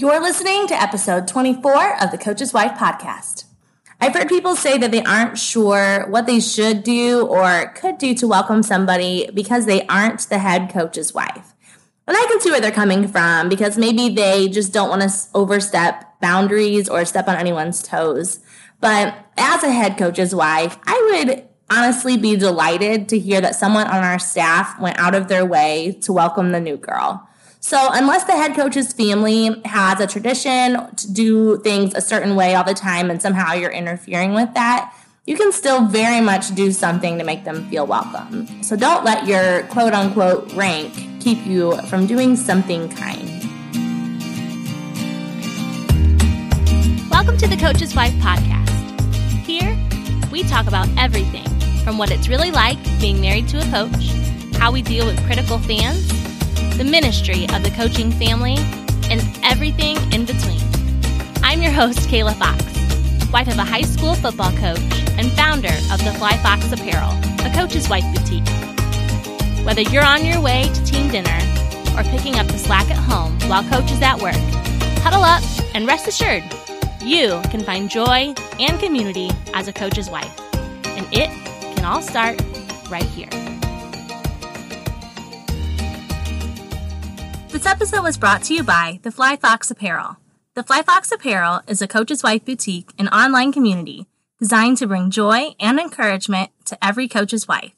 You're listening to episode 24 of the Coach's Wife podcast. I've heard people say that they aren't sure what they should do or could do to welcome somebody because they aren't the head coach's wife. And I can see where they're coming from because maybe they just don't want to overstep boundaries or step on anyone's toes. But as a head coach's wife, I would honestly be delighted to hear that someone on our staff went out of their way to welcome the new girl. So, unless the head coach's family has a tradition to do things a certain way all the time and somehow you're interfering with that, you can still very much do something to make them feel welcome. So, don't let your quote unquote rank keep you from doing something kind. Welcome to the Coach's Wife podcast. Here, we talk about everything from what it's really like being married to a coach, how we deal with critical fans the ministry of the coaching family, and everything in between. I'm your host, Kayla Fox, wife of a high school football coach and founder of the Fly Fox Apparel, a coach's wife boutique. Whether you're on your way to team dinner or picking up the slack at home while coach is at work, huddle up and rest assured you can find joy and community as a coach's wife. And it can all start right here. This episode was brought to you by the Fly Fox Apparel. The Fly Fox Apparel is a coach's wife boutique and online community designed to bring joy and encouragement to every coach's wife.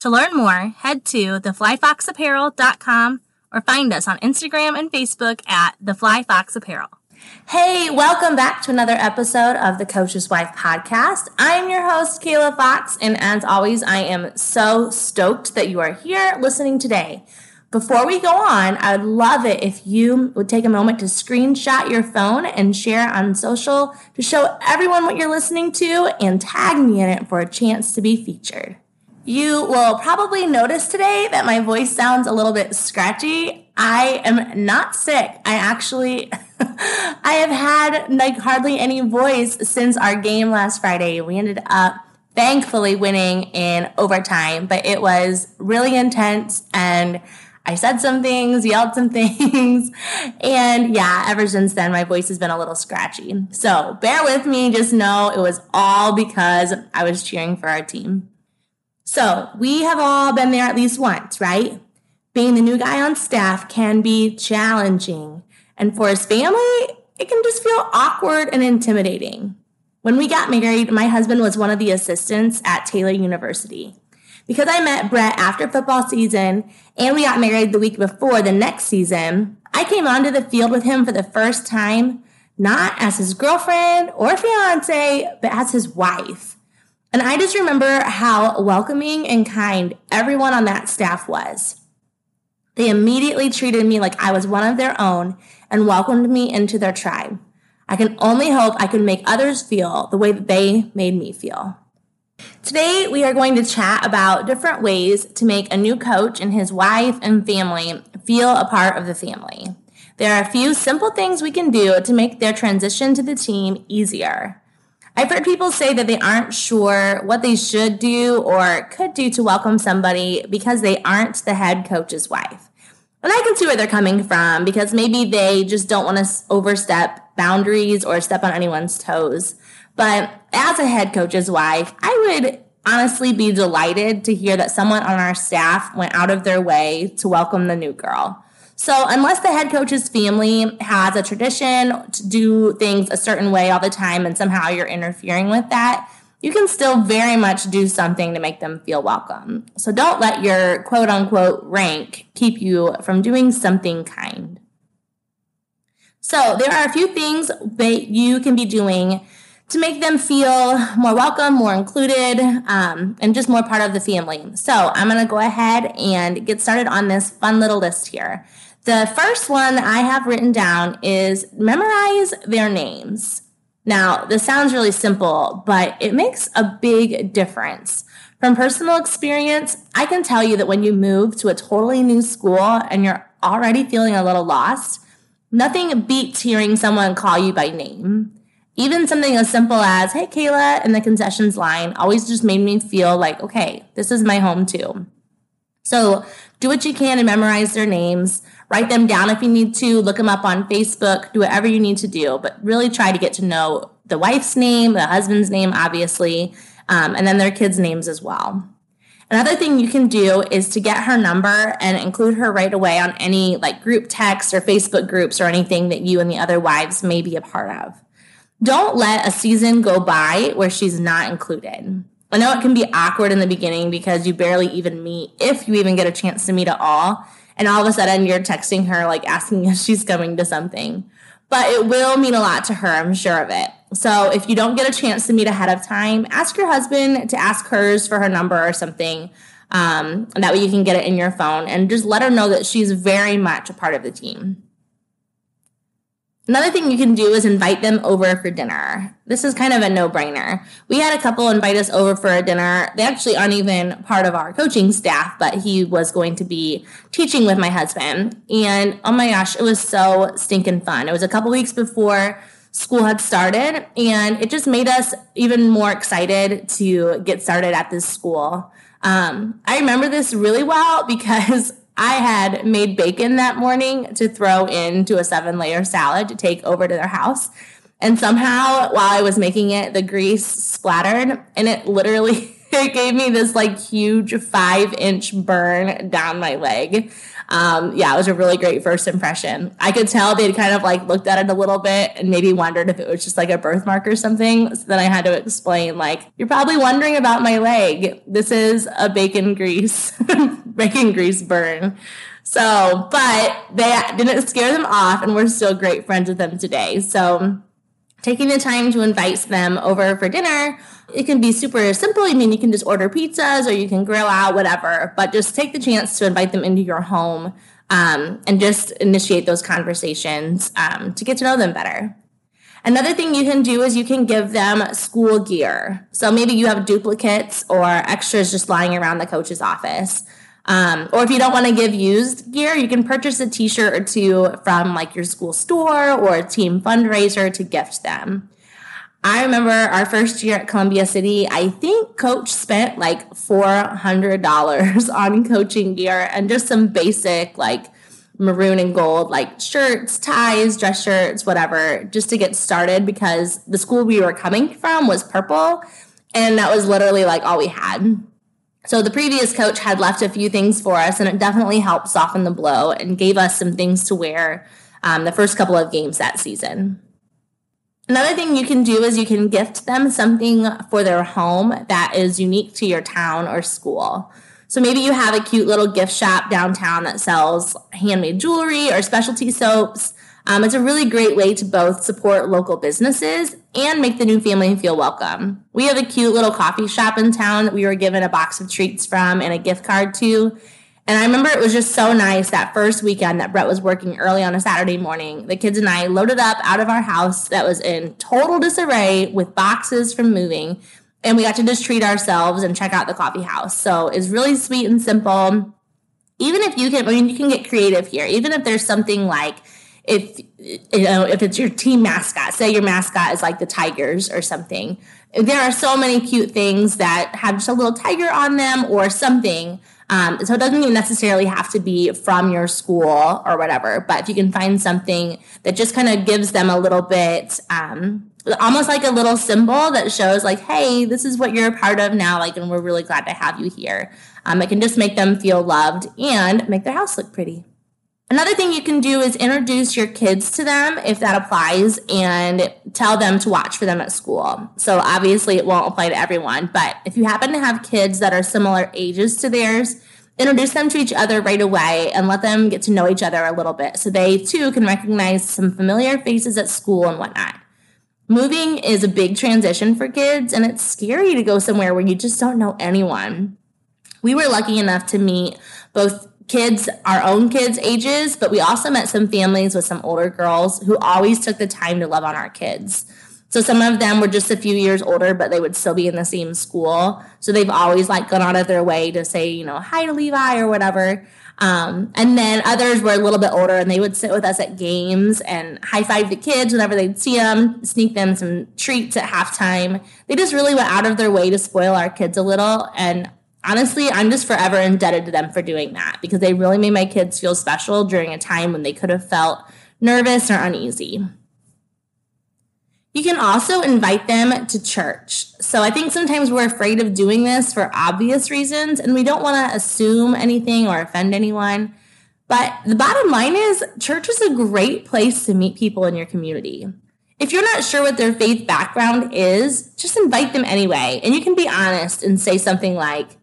To learn more, head to theflyfoxapparel.com or find us on Instagram and Facebook at the Fly Fox Apparel. Hey, welcome back to another episode of the Coach's Wife podcast. I'm your host, Kayla Fox, and as always, I am so stoked that you are here listening today. Before we go on, I would love it if you would take a moment to screenshot your phone and share on social to show everyone what you're listening to and tag me in it for a chance to be featured. You will probably notice today that my voice sounds a little bit scratchy. I am not sick. I actually I have had like hardly any voice since our game last Friday. We ended up thankfully winning in overtime, but it was really intense and I said some things, yelled some things. And yeah, ever since then, my voice has been a little scratchy. So bear with me. Just know it was all because I was cheering for our team. So we have all been there at least once, right? Being the new guy on staff can be challenging. And for his family, it can just feel awkward and intimidating. When we got married, my husband was one of the assistants at Taylor University. Because I met Brett after football season and we got married the week before the next season, I came onto the field with him for the first time, not as his girlfriend or fiance, but as his wife. And I just remember how welcoming and kind everyone on that staff was. They immediately treated me like I was one of their own and welcomed me into their tribe. I can only hope I can make others feel the way that they made me feel. Today, we are going to chat about different ways to make a new coach and his wife and family feel a part of the family. There are a few simple things we can do to make their transition to the team easier. I've heard people say that they aren't sure what they should do or could do to welcome somebody because they aren't the head coach's wife. And I can see where they're coming from because maybe they just don't want to overstep boundaries or step on anyone's toes. But as a head coach's wife, I would honestly be delighted to hear that someone on our staff went out of their way to welcome the new girl. So, unless the head coach's family has a tradition to do things a certain way all the time and somehow you're interfering with that, you can still very much do something to make them feel welcome. So, don't let your quote unquote rank keep you from doing something kind. So, there are a few things that you can be doing to make them feel more welcome, more included, um, and just more part of the family. So I'm going to go ahead and get started on this fun little list here. The first one I have written down is memorize their names. Now, this sounds really simple, but it makes a big difference. From personal experience, I can tell you that when you move to a totally new school and you're already feeling a little lost, nothing beats hearing someone call you by name. Even something as simple as, hey, Kayla, in the concessions line always just made me feel like, okay, this is my home too. So do what you can to memorize their names. Write them down if you need to, look them up on Facebook, do whatever you need to do, but really try to get to know the wife's name, the husband's name, obviously, um, and then their kids' names as well. Another thing you can do is to get her number and include her right away on any like group text or Facebook groups or anything that you and the other wives may be a part of. Don't let a season go by where she's not included. I know it can be awkward in the beginning because you barely even meet, if you even get a chance to meet at all. And all of a sudden you're texting her, like asking if she's coming to something. But it will mean a lot to her, I'm sure of it. So if you don't get a chance to meet ahead of time, ask your husband to ask hers for her number or something. Um, and that way you can get it in your phone and just let her know that she's very much a part of the team. Another thing you can do is invite them over for dinner. This is kind of a no brainer. We had a couple invite us over for a dinner. They actually aren't even part of our coaching staff, but he was going to be teaching with my husband. And oh my gosh, it was so stinking fun. It was a couple weeks before school had started, and it just made us even more excited to get started at this school. Um, I remember this really well because I had made bacon that morning to throw into a seven layer salad to take over to their house. And somehow, while I was making it, the grease splattered and it literally it gave me this like huge five inch burn down my leg. Um, yeah, it was a really great first impression. I could tell they'd kind of like looked at it a little bit and maybe wondered if it was just like a birthmark or something. So then I had to explain, like, you're probably wondering about my leg. This is a bacon grease, bacon grease burn. So, but they didn't scare them off, and we're still great friends with them today. So, taking the time to invite them over for dinner. It can be super simple. I mean, you can just order pizzas or you can grill out, whatever, but just take the chance to invite them into your home um, and just initiate those conversations um, to get to know them better. Another thing you can do is you can give them school gear. So maybe you have duplicates or extras just lying around the coach's office. Um, or if you don't want to give used gear, you can purchase a t shirt or two from like your school store or a team fundraiser to gift them. I remember our first year at Columbia City, I think coach spent like $400 on coaching gear and just some basic like maroon and gold like shirts, ties, dress shirts, whatever, just to get started because the school we were coming from was purple and that was literally like all we had. So the previous coach had left a few things for us, and it definitely helped soften the blow and gave us some things to wear um, the first couple of games that season. Another thing you can do is you can gift them something for their home that is unique to your town or school. So maybe you have a cute little gift shop downtown that sells handmade jewelry or specialty soaps. Um, it's a really great way to both support local businesses and make the new family feel welcome. We have a cute little coffee shop in town that we were given a box of treats from and a gift card to. And I remember it was just so nice that first weekend that Brett was working early on a Saturday morning. The kids and I loaded up out of our house that was in total disarray with boxes from moving. And we got to just treat ourselves and check out the coffee house. So it's really sweet and simple. Even if you can, I mean, you can get creative here. Even if there's something like, if you know if it's your team mascot say your mascot is like the tigers or something there are so many cute things that have just a little tiger on them or something. Um, so it doesn't even necessarily have to be from your school or whatever but if you can find something that just kind of gives them a little bit um, almost like a little symbol that shows like hey this is what you're a part of now like and we're really glad to have you here. Um, it can just make them feel loved and make their house look pretty Another thing you can do is introduce your kids to them if that applies and tell them to watch for them at school. So obviously it won't apply to everyone, but if you happen to have kids that are similar ages to theirs, introduce them to each other right away and let them get to know each other a little bit so they too can recognize some familiar faces at school and whatnot. Moving is a big transition for kids and it's scary to go somewhere where you just don't know anyone. We were lucky enough to meet both kids, our own kids' ages, but we also met some families with some older girls who always took the time to love on our kids. So some of them were just a few years older, but they would still be in the same school. So they've always like gone out of their way to say, you know, hi to Levi or whatever. Um, and then others were a little bit older and they would sit with us at games and high five the kids whenever they'd see them, sneak them some treats at halftime. They just really went out of their way to spoil our kids a little. And Honestly, I'm just forever indebted to them for doing that because they really made my kids feel special during a time when they could have felt nervous or uneasy. You can also invite them to church. So I think sometimes we're afraid of doing this for obvious reasons and we don't want to assume anything or offend anyone. But the bottom line is, church is a great place to meet people in your community. If you're not sure what their faith background is, just invite them anyway. And you can be honest and say something like,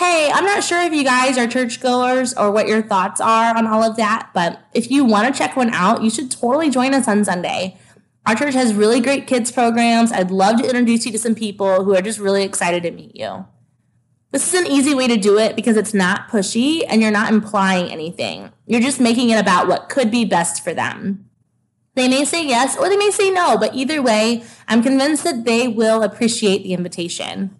Hey, I'm not sure if you guys are churchgoers or what your thoughts are on all of that, but if you want to check one out, you should totally join us on Sunday. Our church has really great kids programs. I'd love to introduce you to some people who are just really excited to meet you. This is an easy way to do it because it's not pushy and you're not implying anything. You're just making it about what could be best for them. They may say yes or they may say no, but either way, I'm convinced that they will appreciate the invitation.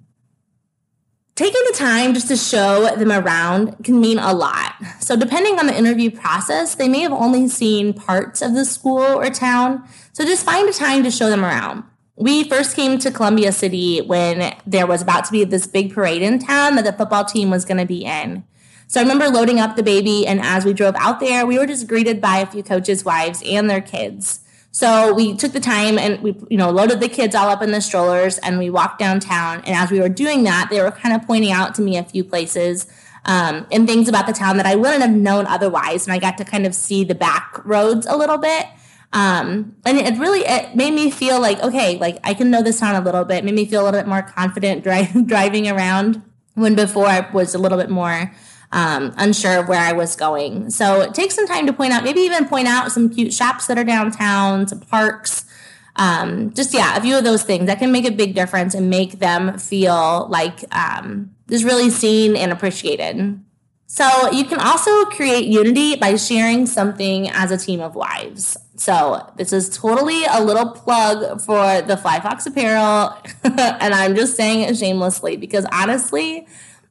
Taking the time just to show them around can mean a lot. So, depending on the interview process, they may have only seen parts of the school or town. So, just find a time to show them around. We first came to Columbia City when there was about to be this big parade in town that the football team was going to be in. So I remember loading up the baby, and as we drove out there, we were just greeted by a few coaches' wives and their kids. So we took the time and we, you know, loaded the kids all up in the strollers and we walked downtown. And as we were doing that, they were kind of pointing out to me a few places um, and things about the town that I wouldn't have known otherwise. And I got to kind of see the back roads a little bit. Um, and it really it made me feel like okay, like I can know this town a little bit. It made me feel a little bit more confident dri- driving around when before I was a little bit more um, unsure of where I was going. So take some time to point out, maybe even point out some cute shops that are downtown, some parks. Um, just yeah, a few of those things that can make a big difference and make them feel like um, just really seen and appreciated. So you can also create unity by sharing something as a team of wives. So this is totally a little plug for the Fly Fox apparel, and I'm just saying it shamelessly because honestly,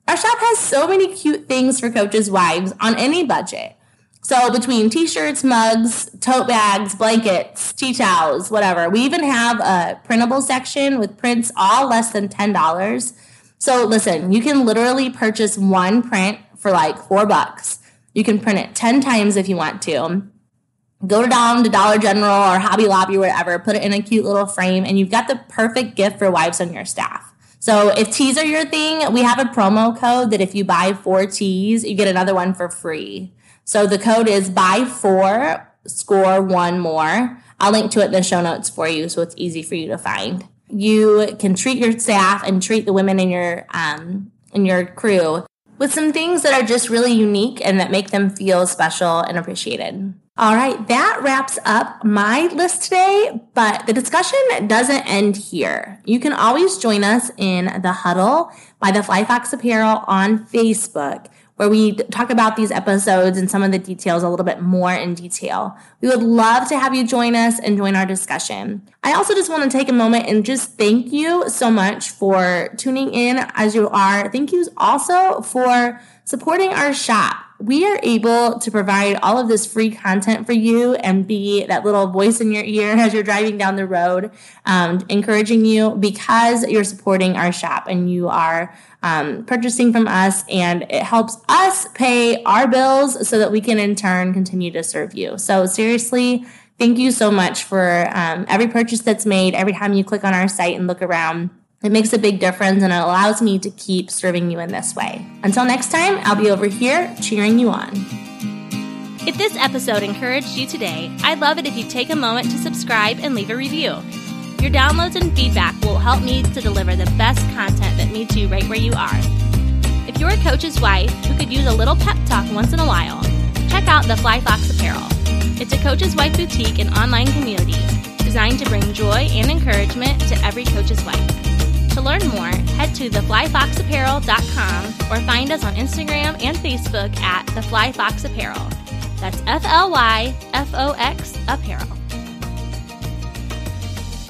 our shop has so many cute things for coaches' wives on any budget. So between t-shirts, mugs, tote bags, blankets, tea towels, whatever. We even have a printable section with prints all less than $10. So listen, you can literally purchase one print for like 4 bucks. You can print it 10 times if you want to. Go down to Dollar General or Hobby Lobby or whatever, put it in a cute little frame and you've got the perfect gift for wives on your staff. So if tees are your thing, we have a promo code that if you buy four tees, you get another one for free. So the code is buy four, score one more. I'll link to it in the show notes for you so it's easy for you to find. You can treat your staff and treat the women in your um, in your crew with some things that are just really unique and that make them feel special and appreciated. All right, that wraps up my list today, but the discussion doesn't end here. You can always join us in the huddle by the Fly Fox Apparel on Facebook, where we talk about these episodes and some of the details a little bit more in detail. We would love to have you join us and join our discussion. I also just want to take a moment and just thank you so much for tuning in as you are. Thank you also for supporting our shop we are able to provide all of this free content for you and be that little voice in your ear as you're driving down the road, um, encouraging you because you're supporting our shop and you are um, purchasing from us, and it helps us pay our bills so that we can in turn continue to serve you. So, seriously, thank you so much for um, every purchase that's made, every time you click on our site and look around. It makes a big difference and it allows me to keep serving you in this way. Until next time, I'll be over here cheering you on. If this episode encouraged you today, I'd love it if you'd take a moment to subscribe and leave a review. Your downloads and feedback will help me to deliver the best content that meets you right where you are. If you're a coach's wife who could use a little pep talk once in a while, check out the Fly Fox Apparel. It's a coach's wife boutique and online community designed to bring joy and encouragement to every coach's wife. To learn more, head to theflyfoxapparel.com or find us on Instagram and Facebook at The Fly Fox Apparel. That's F L Y F O X Apparel.